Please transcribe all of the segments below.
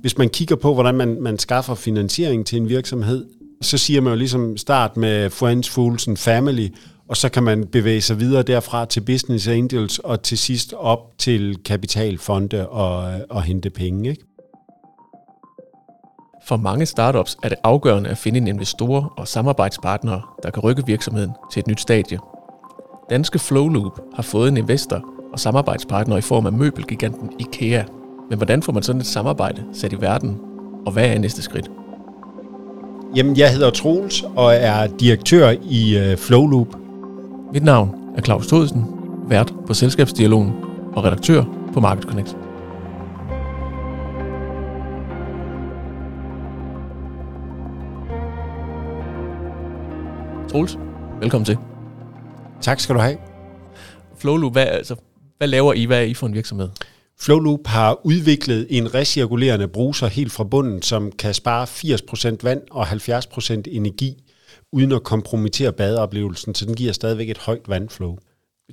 Hvis man kigger på, hvordan man, man skaffer finansiering til en virksomhed, så siger man jo ligesom start med Friends, Fools and Family, og så kan man bevæge sig videre derfra til Business Angels, og til sidst op til kapitalfonde og, og hente penge. Ikke? For mange startups er det afgørende at finde en investor og samarbejdspartnere, der kan rykke virksomheden til et nyt stadie. Danske Flowloop har fået en investor og samarbejdspartner i form af møbelgiganten IKEA. Men hvordan får man sådan et samarbejde sat i verden, og hvad er næste skridt? Jamen, jeg hedder Troels og er direktør i uh, Flowloop. Mit navn er Claus Thodesen, vært på Selskabsdialogen og redaktør på Market Connect. Troels, velkommen til. Tak skal du have. Flowloop, hvad, altså, hvad laver I? Hvad er I for en virksomhed? Flowloop har udviklet en recirkulerende bruser helt fra bunden, som kan spare 80% vand og 70% energi, uden at kompromittere badeoplevelsen, så den giver stadigvæk et højt vandflow.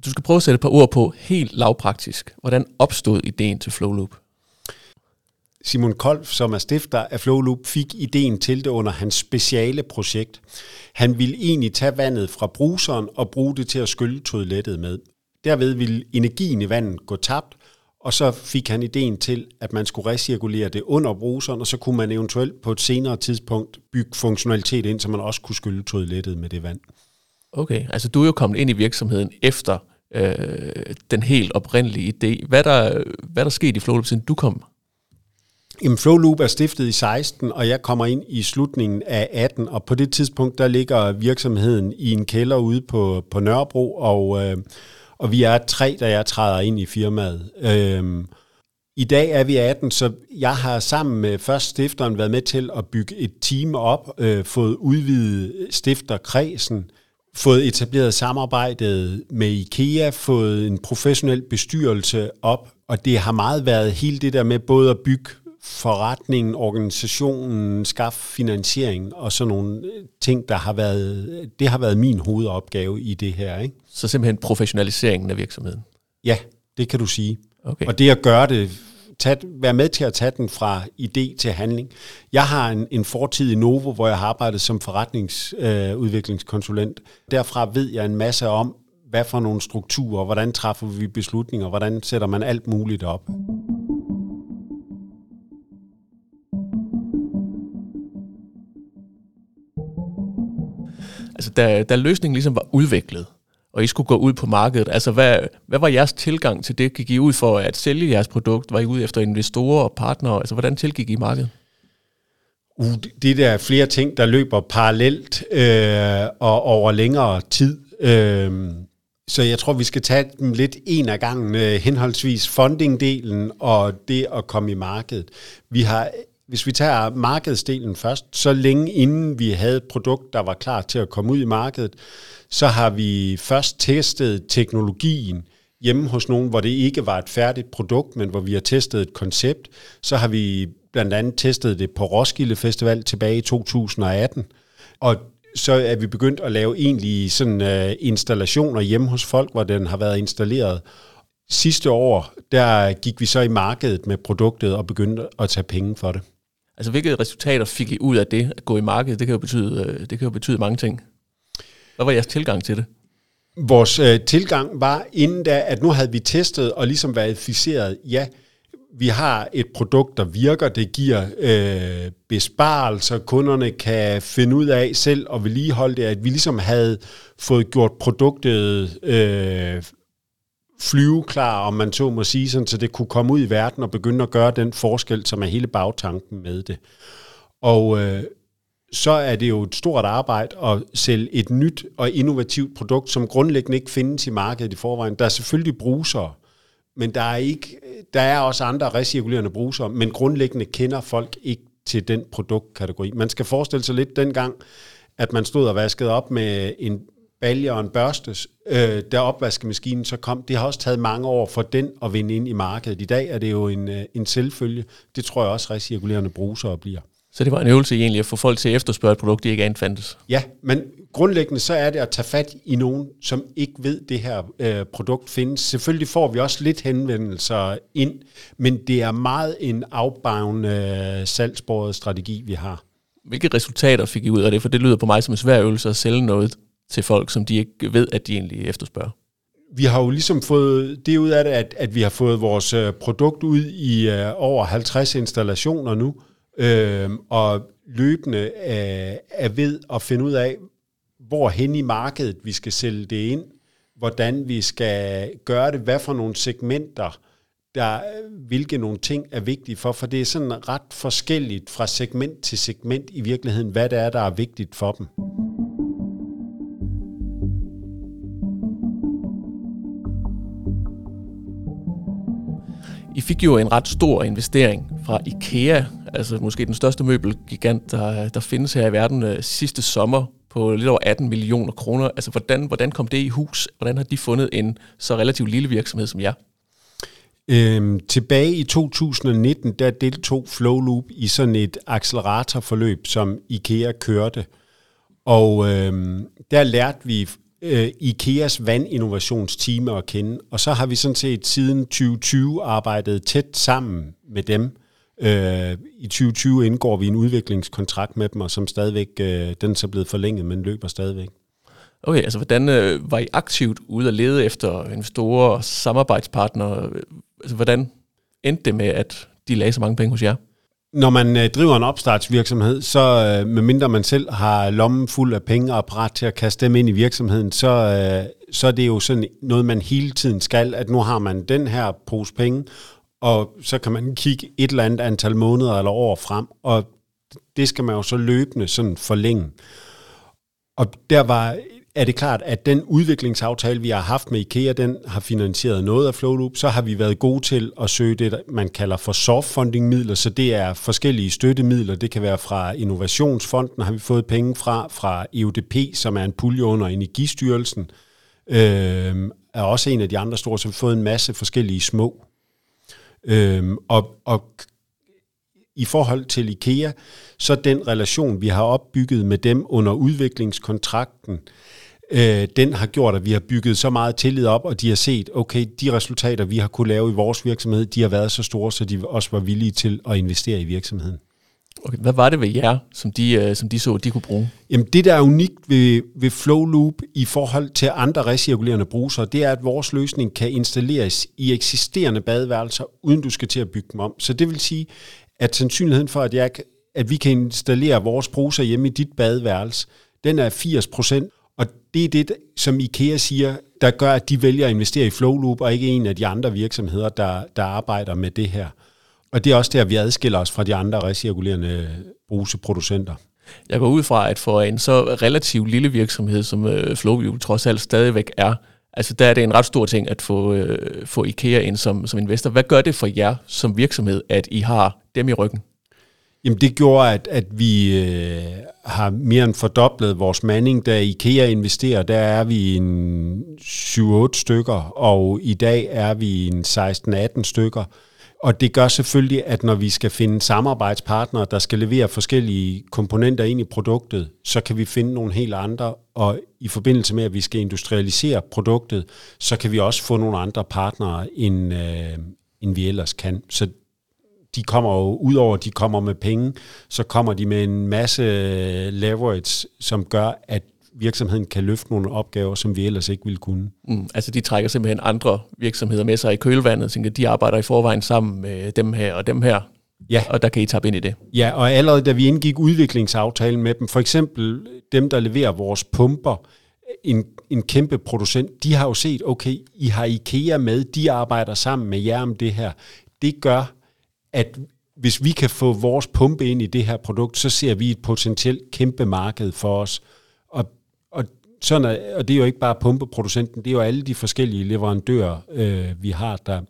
Du skal prøve at sætte et par ord på helt lavpraktisk. Hvordan opstod ideen til Flowloop? Simon Kolf, som er stifter af Flowloop, fik ideen til det under hans speciale projekt. Han ville egentlig tage vandet fra bruseren og bruge det til at skylle toilettet med. Derved ville energien i vandet gå tabt, og så fik han ideen til, at man skulle recirkulere det under bruseren, og så kunne man eventuelt på et senere tidspunkt bygge funktionalitet ind, så man også kunne skylle toilettet med det vand. Okay, altså du er jo kommet ind i virksomheden efter øh, den helt oprindelige idé. Hvad der, hvad der skete i Flowloop, siden du kom? Jamen, Flowloop er stiftet i 16, og jeg kommer ind i slutningen af 18, og på det tidspunkt, der ligger virksomheden i en kælder ude på, på Nørrebro, og, øh, og vi er tre, da jeg træder ind i firmaet. Øhm, I dag er vi 18, så jeg har sammen med først stifteren været med til at bygge et team op, øh, fået udvidet stifterkredsen, fået etableret samarbejdet med IKEA, fået en professionel bestyrelse op, og det har meget været hele det der med både at bygge forretningen, organisationen, skaffe finansiering og sådan nogle ting, der har været, det har været min hovedopgave i det her. Ikke? Så simpelthen professionaliseringen af virksomheden? Ja, det kan du sige. Okay. Og det at gøre det, tage, være med til at tage den fra idé til handling. Jeg har en, en fortid i Novo, hvor jeg har arbejdet som forretningsudviklingskonsulent. Øh, Derfra ved jeg en masse om, hvad for nogle strukturer, hvordan træffer vi beslutninger, hvordan sætter man alt muligt op. Altså, da, da løsningen ligesom var udviklet, og I skulle gå ud på markedet, altså hvad, hvad var jeres tilgang til det? Gik I ud for at sælge jeres produkt? Var I ude efter investorer og partnere? Altså, hvordan tilgik I markedet? Uh, det der er flere ting, der løber parallelt øh, og over længere tid. Øh, så jeg tror, vi skal tage dem lidt en af gangen, øh, henholdsvis fundingdelen og det at komme i markedet. Vi har hvis vi tager markedsdelen først, så længe inden vi havde et produkt, der var klar til at komme ud i markedet, så har vi først testet teknologien hjemme hos nogen, hvor det ikke var et færdigt produkt, men hvor vi har testet et koncept. Så har vi blandt andet testet det på Roskilde Festival tilbage i 2018. Og så er vi begyndt at lave egentlige sådan, uh, installationer hjemme hos folk, hvor den har været installeret. Sidste år, der gik vi så i markedet med produktet og begyndte at tage penge for det. Altså, hvilke resultater fik I ud af det at gå i markedet? Det kan jo betyde, øh, det kan jo betyde mange ting. Hvad var jeres tilgang til det? Vores øh, tilgang var inden da, at nu havde vi testet og ligesom verificeret, ja, vi har et produkt, der virker, det giver øh, besparelser, kunderne kan finde ud af selv og vedligeholde det, at vi ligesom havde fået gjort produktet øh, flyveklar, om man så må sige, sådan, så det kunne komme ud i verden og begynde at gøre den forskel, som er hele bagtanken med det. Og øh, så er det jo et stort arbejde at sælge et nyt og innovativt produkt, som grundlæggende ikke findes i markedet i forvejen. Der er selvfølgelig brusere, men der er, ikke, der er også andre recirkulerende brusere, men grundlæggende kender folk ikke til den produktkategori. Man skal forestille sig lidt dengang, at man stod og vaskede op med en balje og en børste, øh, da opvaskemaskinen så kom. Det har også taget mange år for den at vinde ind i markedet. I dag er det jo en, øh, en selvfølge. Det tror jeg også recirkulerende brusere bliver. Så det var en øvelse egentlig at få folk til at efterspørge et produkt, de ikke anede fandtes. Ja, men grundlæggende så er det at tage fat i nogen, som ikke ved, det her øh, produkt findes. Selvfølgelig får vi også lidt henvendelser ind, men det er meget en outbound øh, salgsbordet strategi, vi har. Hvilke resultater fik I ud af det? For det lyder på mig som en svær øvelse at sælge noget til folk, som de ikke ved, at de egentlig efterspørger. Vi har jo ligesom fået det ud af det, at, at vi har fået vores øh, produkt ud i øh, over 50 installationer nu, øh, og løbende er, er ved at finde ud af, hvor hen i markedet vi skal sælge det ind, hvordan vi skal gøre det, hvad for nogle segmenter, der, øh, hvilke nogle ting er vigtige for, for det er sådan ret forskelligt fra segment til segment i virkeligheden, hvad det er, der er vigtigt for dem. I fik jo en ret stor investering fra IKEA, altså måske den største møbelgigant, der, der findes her i verden øh, sidste sommer på lidt over 18 millioner kroner. Altså hvordan, hvordan kom det i hus? Hvordan har de fundet en så relativt lille virksomhed som jer? Øhm, tilbage i 2019, der deltog Flowloop i sådan et acceleratorforløb, som IKEA kørte. Og øhm, der lærte vi øh, IKEAs vandinnovationsteam at kende, og så har vi sådan set siden 2020 arbejdet tæt sammen med dem. Øh, I 2020 indgår vi en udviklingskontrakt med dem, og som stadigvæk, øh, den er så blevet forlænget, men løber stadigvæk. Okay, altså hvordan øh, var I aktivt ude at lede efter investorer og samarbejdspartnere? Altså hvordan endte det med, at de lagde så mange penge hos jer? Når man øh, driver en opstartsvirksomhed, så øh, medmindre man selv har lommen fuld af penge og parat til at kaste dem ind i virksomheden, så, øh, så er det jo sådan noget, man hele tiden skal, at nu har man den her pose penge, og så kan man kigge et eller andet antal måneder eller år frem, og det skal man jo så løbende sådan forlænge. Og der var er det klart, at den udviklingsaftale, vi har haft med IKEA, den har finansieret noget af Flowloop. Så har vi været gode til at søge det, man kalder for soft funding midler, så det er forskellige støttemidler. Det kan være fra Innovationsfonden, har vi fået penge fra, fra EUDP, som er en pulje under Energistyrelsen, øh, er også en af de andre store, så vi har fået en masse forskellige små. Øh, og, og i forhold til IKEA, så den relation, vi har opbygget med dem under udviklingskontrakten, øh, den har gjort, at vi har bygget så meget tillid op, og de har set, okay, de resultater, vi har kunne lave i vores virksomhed, de har været så store, så de også var villige til at investere i virksomheden. Okay, hvad var det ved jer, som de, øh, som de så, de kunne bruge? Jamen det, der er unikt ved, ved Flowloop i forhold til andre recirkulerende brusere, det er, at vores løsning kan installeres i eksisterende badeværelser, uden du skal til at bygge dem om. Så det vil sige, at sandsynligheden for, at, jeg, at vi kan installere vores bruser hjemme i dit badeværelse, den er 80 procent, det er det, som IKEA siger, der gør, at de vælger at investere i Flowloop, og ikke en af de andre virksomheder, der, der arbejder med det her. Og det er også der, vi adskiller os fra de andre recirkulerende bruseproducenter. Jeg går ud fra, at for en så relativt lille virksomhed, som øh, Flowloop Flowview trods alt stadigvæk er, altså der er det en ret stor ting at få, øh, få IKEA ind som, som investor. Hvad gør det for jer som virksomhed, at I har dem i ryggen? Jamen det gjorde, at, at vi øh, har mere end fordoblet vores manding. Da IKEA investerer, der er vi en 7-8 stykker, og i dag er vi en 16-18 stykker. Og det gør selvfølgelig, at når vi skal finde samarbejdspartnere, der skal levere forskellige komponenter ind i produktet, så kan vi finde nogle helt andre, og i forbindelse med, at vi skal industrialisere produktet, så kan vi også få nogle andre partnere, end, øh, end vi ellers kan. Så de kommer jo, udover at de kommer med penge, så kommer de med en masse leverage, som gør, at virksomheden kan løfte nogle opgaver, som vi ellers ikke ville kunne. Mm, altså de trækker simpelthen andre virksomheder med sig i kølvandet, så de arbejder i forvejen sammen med dem her og dem her, ja. og der kan I tabe ind i det. Ja, og allerede da vi indgik udviklingsaftalen med dem, for eksempel dem, der leverer vores pumper, en, en kæmpe producent, de har jo set, okay, I har IKEA med, de arbejder sammen med jer om det her. Det gør, at hvis vi kan få vores pumpe ind i det her produkt, så ser vi et potentielt kæmpe marked for os. Og, og, sådan er, og det er jo ikke bare pumpeproducenten, det er jo alle de forskellige leverandører, øh, vi har, der,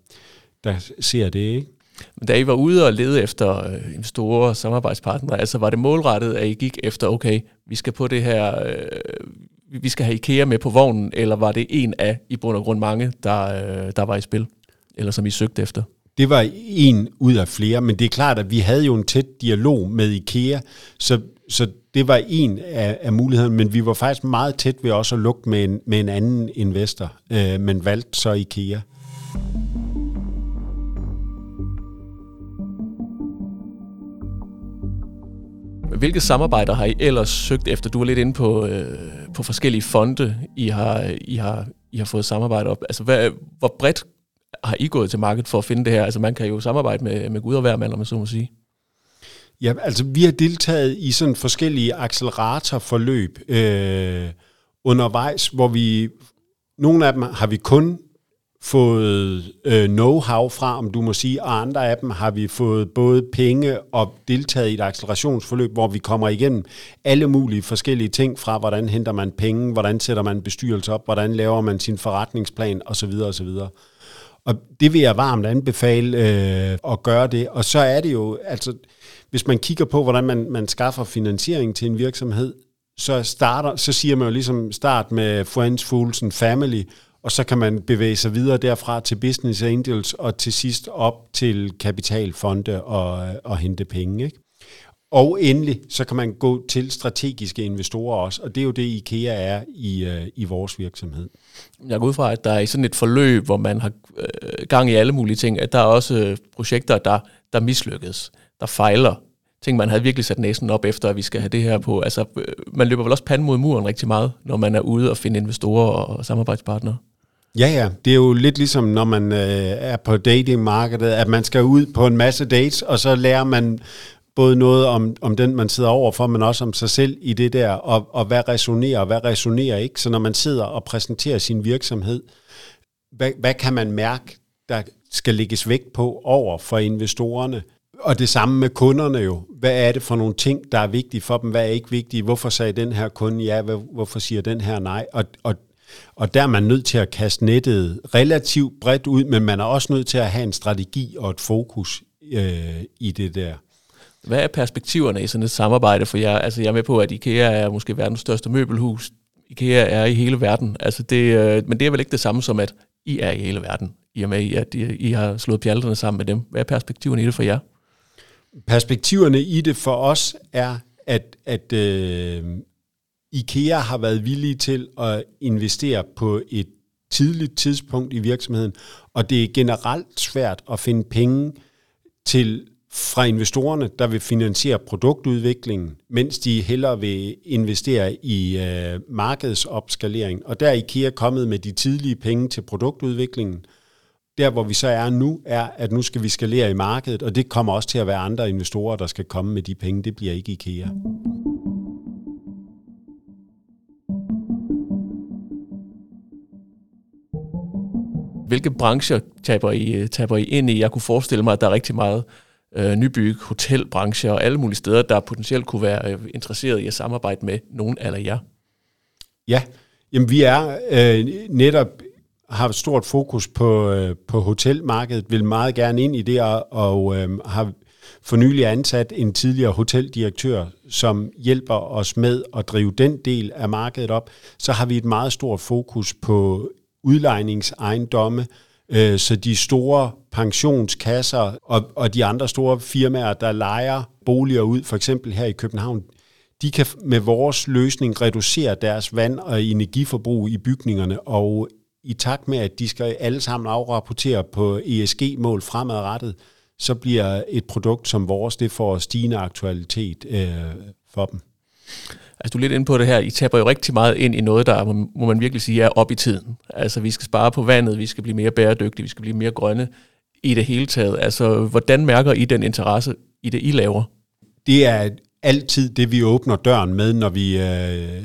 der ser det. Ikke? Men da I var ude og lede efter øh, store samarbejdspartnere, altså var det målrettet, at I gik efter, okay, vi skal på det her, øh, vi skal have IKEA med på vognen, eller var det en af, i bund og grund mange, der, øh, der var i spil, eller som I søgte efter? Det var en ud af flere, men det er klart, at vi havde jo en tæt dialog med IKEA, så, så det var en af, af mulighederne, men vi var faktisk meget tæt ved også at lukke med en, med en anden investor, øh, men valgte så IKEA. Hvilke samarbejder har I ellers søgt efter? Du er lidt inde på, øh, på forskellige fonde, I har, I, har, I har fået samarbejde op. Altså, hvad, hvor bredt har I gået til markedet for at finde det her? Altså, man kan jo samarbejde med, med Gud og hver mand, om man så må sige. Ja, altså vi har deltaget i sådan forskellige acceleratorforløb øh, undervejs, hvor vi, nogle af dem har vi kun fået øh, know-how fra, om du må sige, og andre af dem har vi fået både penge og deltaget i et accelerationsforløb, hvor vi kommer igennem alle mulige forskellige ting fra, hvordan henter man penge, hvordan sætter man bestyrelse op, hvordan laver man sin forretningsplan osv. osv. Og det vil jeg varmt anbefale øh, at gøre det. Og så er det jo, altså, hvis man kigger på, hvordan man, man skaffer finansiering til en virksomhed, så, starter, så siger man jo ligesom start med Friends, Fools and Family, og så kan man bevæge sig videre derfra til Business Angels, og til sidst op til kapitalfonde og, og hente penge. Ikke? Og endelig, så kan man gå til strategiske investorer også, og det er jo det, IKEA er i, uh, i vores virksomhed. Jeg går ud fra, at der er i sådan et forløb, hvor man har øh, gang i alle mulige ting, at der er også øh, projekter, der, der mislykkes, der fejler. Ting, man havde virkelig sat næsen op efter, at vi skal have det her på. Altså, øh, man løber vel også panden mod muren rigtig meget, når man er ude og finde investorer og samarbejdspartnere. Ja, ja. Det er jo lidt ligesom, når man øh, er på datingmarkedet, at man skal ud på en masse dates, og så lærer man både noget om, om den, man sidder overfor, men også om sig selv i det der, og, og hvad resonerer, og hvad resonerer ikke. Så når man sidder og præsenterer sin virksomhed, hvad, hvad kan man mærke, der skal lægges vægt på over for investorerne? Og det samme med kunderne jo. Hvad er det for nogle ting, der er vigtige for dem? Hvad er ikke vigtige? Hvorfor sagde den her kunde ja? Hvorfor siger den her nej? Og, og og der er man nødt til at kaste nettet relativt bredt ud, men man er også nødt til at have en strategi og et fokus øh, i det der. Hvad er perspektiverne i sådan et samarbejde for jer? Altså jeg er med på, at IKEA er måske verdens største møbelhus. IKEA er i hele verden. Altså det, øh, men det er vel ikke det samme som, at I er i hele verden, i og med, at I, I har slået pjalterne sammen med dem. Hvad er perspektiverne i det for jer? Perspektiverne i det for os er, at, at øh, IKEA har været villige til at investere på et tidligt tidspunkt i virksomheden, og det er generelt svært at finde penge til fra investorerne, der vil finansiere produktudviklingen, mens de hellere vil investere i øh, markedsopskalering. Og der er IKEA kommet med de tidlige penge til produktudviklingen. Der, hvor vi så er nu, er, at nu skal vi skalere i markedet, og det kommer også til at være andre investorer, der skal komme med de penge. Det bliver ikke IKEA. hvilke brancher taber I, øh, taber I ind i? Jeg kunne forestille mig, at der er rigtig meget øh, nybyg, hotelbrancher og alle mulige steder, der potentielt kunne være øh, interesseret i at samarbejde med nogen eller jer. Ja, jamen vi er øh, netop har et stort fokus på, øh, på hotelmarkedet, vil meget gerne ind i det, og øh, har for nylig ansat en tidligere hoteldirektør, som hjælper os med at drive den del af markedet op. Så har vi et meget stort fokus på udlejningsejendomme, øh, Øh, så de store pensionskasser og, og de andre store firmaer, der lejer boliger ud, for eksempel her i København, de kan med vores løsning reducere deres vand- og energiforbrug i bygningerne, og i takt med, at de skal alle sammen afrapportere på ESG-mål fremadrettet, så bliver et produkt som vores, det får stigende aktualitet øh, for dem. Altså du er lidt inde på det her, I taber jo rigtig meget ind i noget, der må man virkelig sige er op i tiden. Altså vi skal spare på vandet, vi skal blive mere bæredygtige, vi skal blive mere grønne i det hele taget. Altså hvordan mærker I den interesse i det, I laver? Det er altid det, vi åbner døren med, når vi, øh,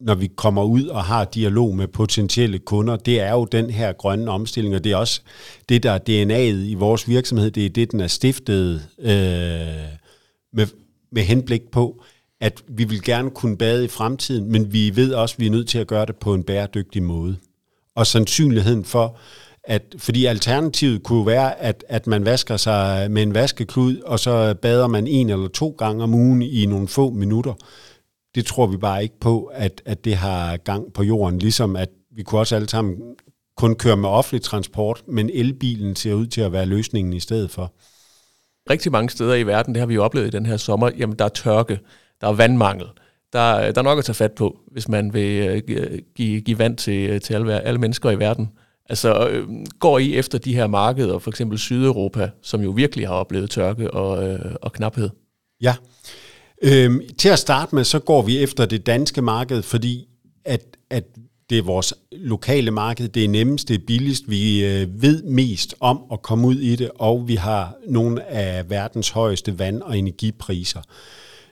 når vi kommer ud og har dialog med potentielle kunder. Det er jo den her grønne omstilling, og det er også det, der er DNA'et i vores virksomhed. Det er det, den er stiftet øh, med, med henblik på at vi vil gerne kunne bade i fremtiden, men vi ved også, at vi er nødt til at gøre det på en bæredygtig måde. Og sandsynligheden for, at, fordi alternativet kunne være, at, at man vasker sig med en vaskeklud, og så bader man en eller to gange om ugen i nogle få minutter. Det tror vi bare ikke på, at, at det har gang på jorden, ligesom at vi kunne også alle sammen kun køre med offentlig transport, men elbilen ser ud til at være løsningen i stedet for. Rigtig mange steder i verden, det har vi jo oplevet i den her sommer, jamen der er tørke, der er vandmangel, der, der er nok at tage fat på, hvis man vil øh, give, give vand til, øh, til alle, alle mennesker i verden. Altså, øh, går I efter de her markeder, for eksempel Sydeuropa, som jo virkelig har oplevet tørke og, og knaphed? Ja. Øhm, til at starte med, så går vi efter det danske marked, fordi at, at det er vores lokale marked, det er nemmest, det er billigst, vi øh, ved mest om at komme ud i det, og vi har nogle af verdens højeste vand- og energipriser.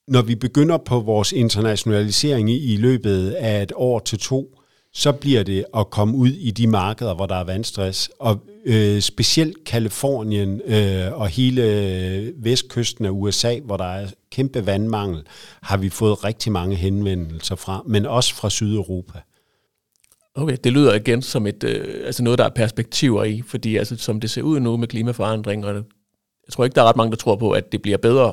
Når vi begynder på vores internationalisering i, løbet af et år til to, så bliver det at komme ud i de markeder, hvor der er vandstress. Og øh, specielt Kalifornien øh, og hele vestkysten af USA, hvor der er kæmpe vandmangel, har vi fået rigtig mange henvendelser fra, men også fra Sydeuropa. Okay, det lyder igen som et, øh, altså noget, der er perspektiver i, fordi altså, som det ser ud nu med klimaforandringerne, jeg tror ikke, der er ret mange, der tror på, at det bliver bedre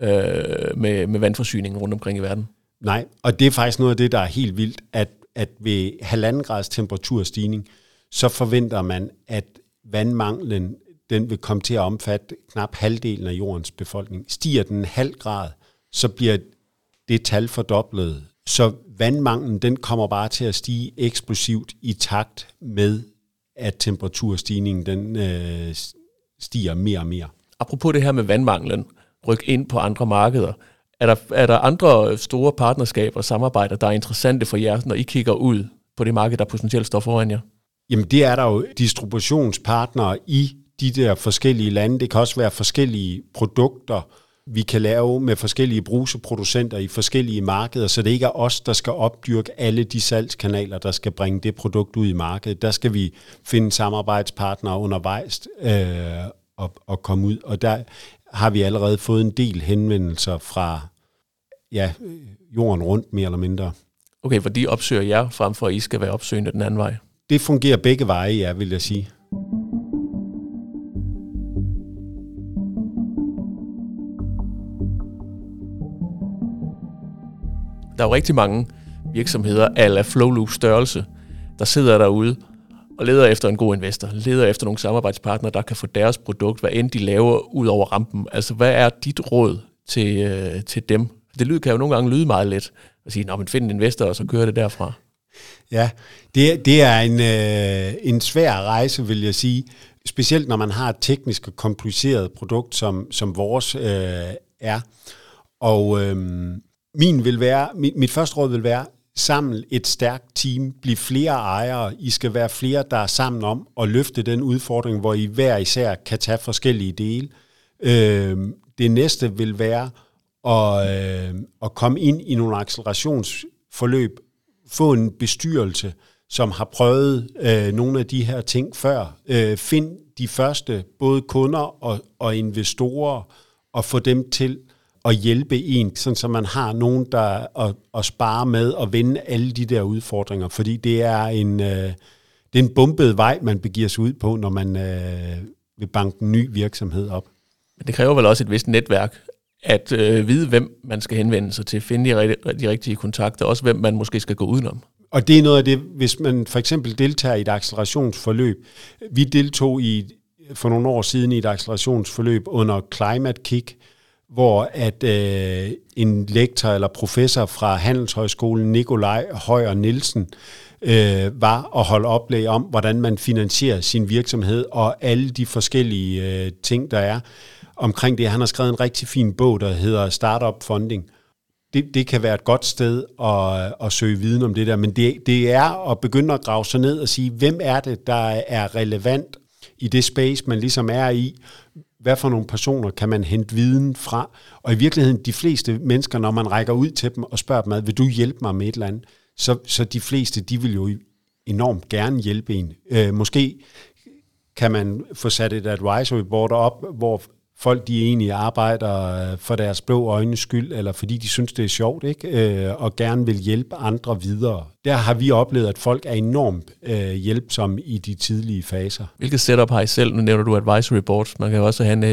øh, med, med vandforsyningen rundt omkring i verden. Nej, og det er faktisk noget af det, der er helt vildt, at, at ved halvanden grads temperaturstigning, så forventer man, at vandmanglen den vil komme til at omfatte knap halvdelen af jordens befolkning. Stiger den en halv grad, så bliver det tal fordoblet. Så vandmanglen den kommer bare til at stige eksplosivt i takt med, at temperaturstigningen den, øh, stiger mere og mere. Apropos det her med vandmanglen, ryk ind på andre markeder. Er der, er der andre store partnerskaber og samarbejder, der er interessante for jer, når I kigger ud på det marked, der potentielt står foran jer? Jamen det er der jo distributionspartnere i de der forskellige lande. Det kan også være forskellige produkter, vi kan lave med forskellige bruseproducenter i forskellige markeder, så det ikke er os, der skal opdyrke alle de salgskanaler, der skal bringe det produkt ud i markedet. Der skal vi finde samarbejdspartnere undervejs øh, og, og komme ud. Og der har vi allerede fået en del henvendelser fra ja, jorden rundt, mere eller mindre. Okay, for de opsøger jer, frem for at I skal være opsøgende den anden vej? Det fungerer begge veje, ja, vil jeg sige. Der er jo rigtig mange virksomheder ala Flowloop størrelse, der sidder derude og leder efter en god investor, leder efter nogle samarbejdspartnere, der kan få deres produkt, hvad end de laver, ud over rampen. Altså, hvad er dit råd til, øh, til dem? Det lyder, kan jo nogle gange lyde meget let at sige, men find en investor, og så kører det derfra. Ja, det, det er en, øh, en svær rejse, vil jeg sige. Specielt når man har et teknisk og kompliceret produkt, som, som vores øh, er. Og øh, min vil være, mit, mit første råd vil være, sammen et stærkt team, bliv flere ejere. I skal være flere, der er sammen om at løfte den udfordring, hvor I hver især kan tage forskellige dele. Øh, det næste vil være at, øh, at komme ind i nogle accelerationsforløb, få en bestyrelse, som har prøvet øh, nogle af de her ting før. Øh, find de første, både kunder og, og investorer, og få dem til at hjælpe en, sådan så man har nogen, der at, at spare med og vende alle de der udfordringer, fordi det er en, øh, det er en bumpet vej, man begiver sig ud på, når man øh, vil banke en ny virksomhed op. Men det kræver vel også et vist netværk, at øh, vide, hvem man skal henvende sig til, finde de, de rigtige kontakter, også hvem man måske skal gå udenom. Og det er noget af det, hvis man for eksempel deltager i et accelerationsforløb. Vi deltog i for nogle år siden i et accelerationsforløb under Climate Kick, hvor at øh, en lektor eller professor fra Handelshøjskolen, Nikolaj Højer Nielsen, øh, var og holde oplæg om, hvordan man finansierer sin virksomhed og alle de forskellige øh, ting, der er omkring det. Han har skrevet en rigtig fin bog, der hedder Startup Funding. Det, det kan være et godt sted at, at søge viden om det der, men det, det er at begynde at grave sig ned og sige, hvem er det, der er relevant i det space, man ligesom er i, hvad for nogle personer kan man hente viden fra? Og i virkeligheden, de fleste mennesker, når man rækker ud til dem og spørger dem, vil du hjælpe mig med et eller andet? Så, så de fleste, de vil jo enormt gerne hjælpe en. Øh, måske kan man få sat et advisory board op, hvor folk de egentlig arbejder øh, for deres blå øjnes skyld, eller fordi de synes, det er sjovt, ikke? Øh, og gerne vil hjælpe andre videre. Der har vi oplevet, at folk er enormt øh, hjælpsomme i de tidlige faser. Hvilket setup har I selv? Nu nævner du advisory boards. Man kan jo også have en,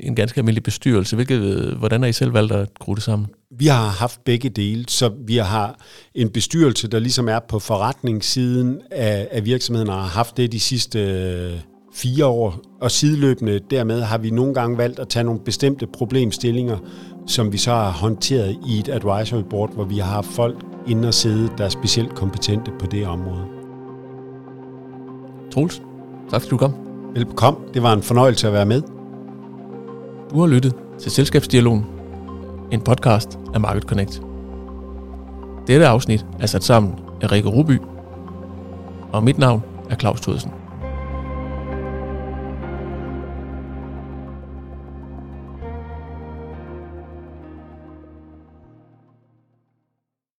en ganske almindelig bestyrelse. Hvilket, hvordan har I selv valgt at skrue det sammen? Vi har haft begge dele, så vi har en bestyrelse, der ligesom er på forretningssiden af, af virksomheden, og har haft det de sidste fire år, og sideløbende dermed har vi nogle gange valgt at tage nogle bestemte problemstillinger, som vi så har håndteret i et advisory board, hvor vi har haft folk inde og sidde, der er specielt kompetente på det område. Troels, tak fordi du kom. Velbekomme. Det var en fornøjelse at være med. Du har lyttet til Selskabsdialogen, en podcast af Market Connect. Dette afsnit er sat sammen af Rikke Ruby, og mit navn er Claus Thudsen.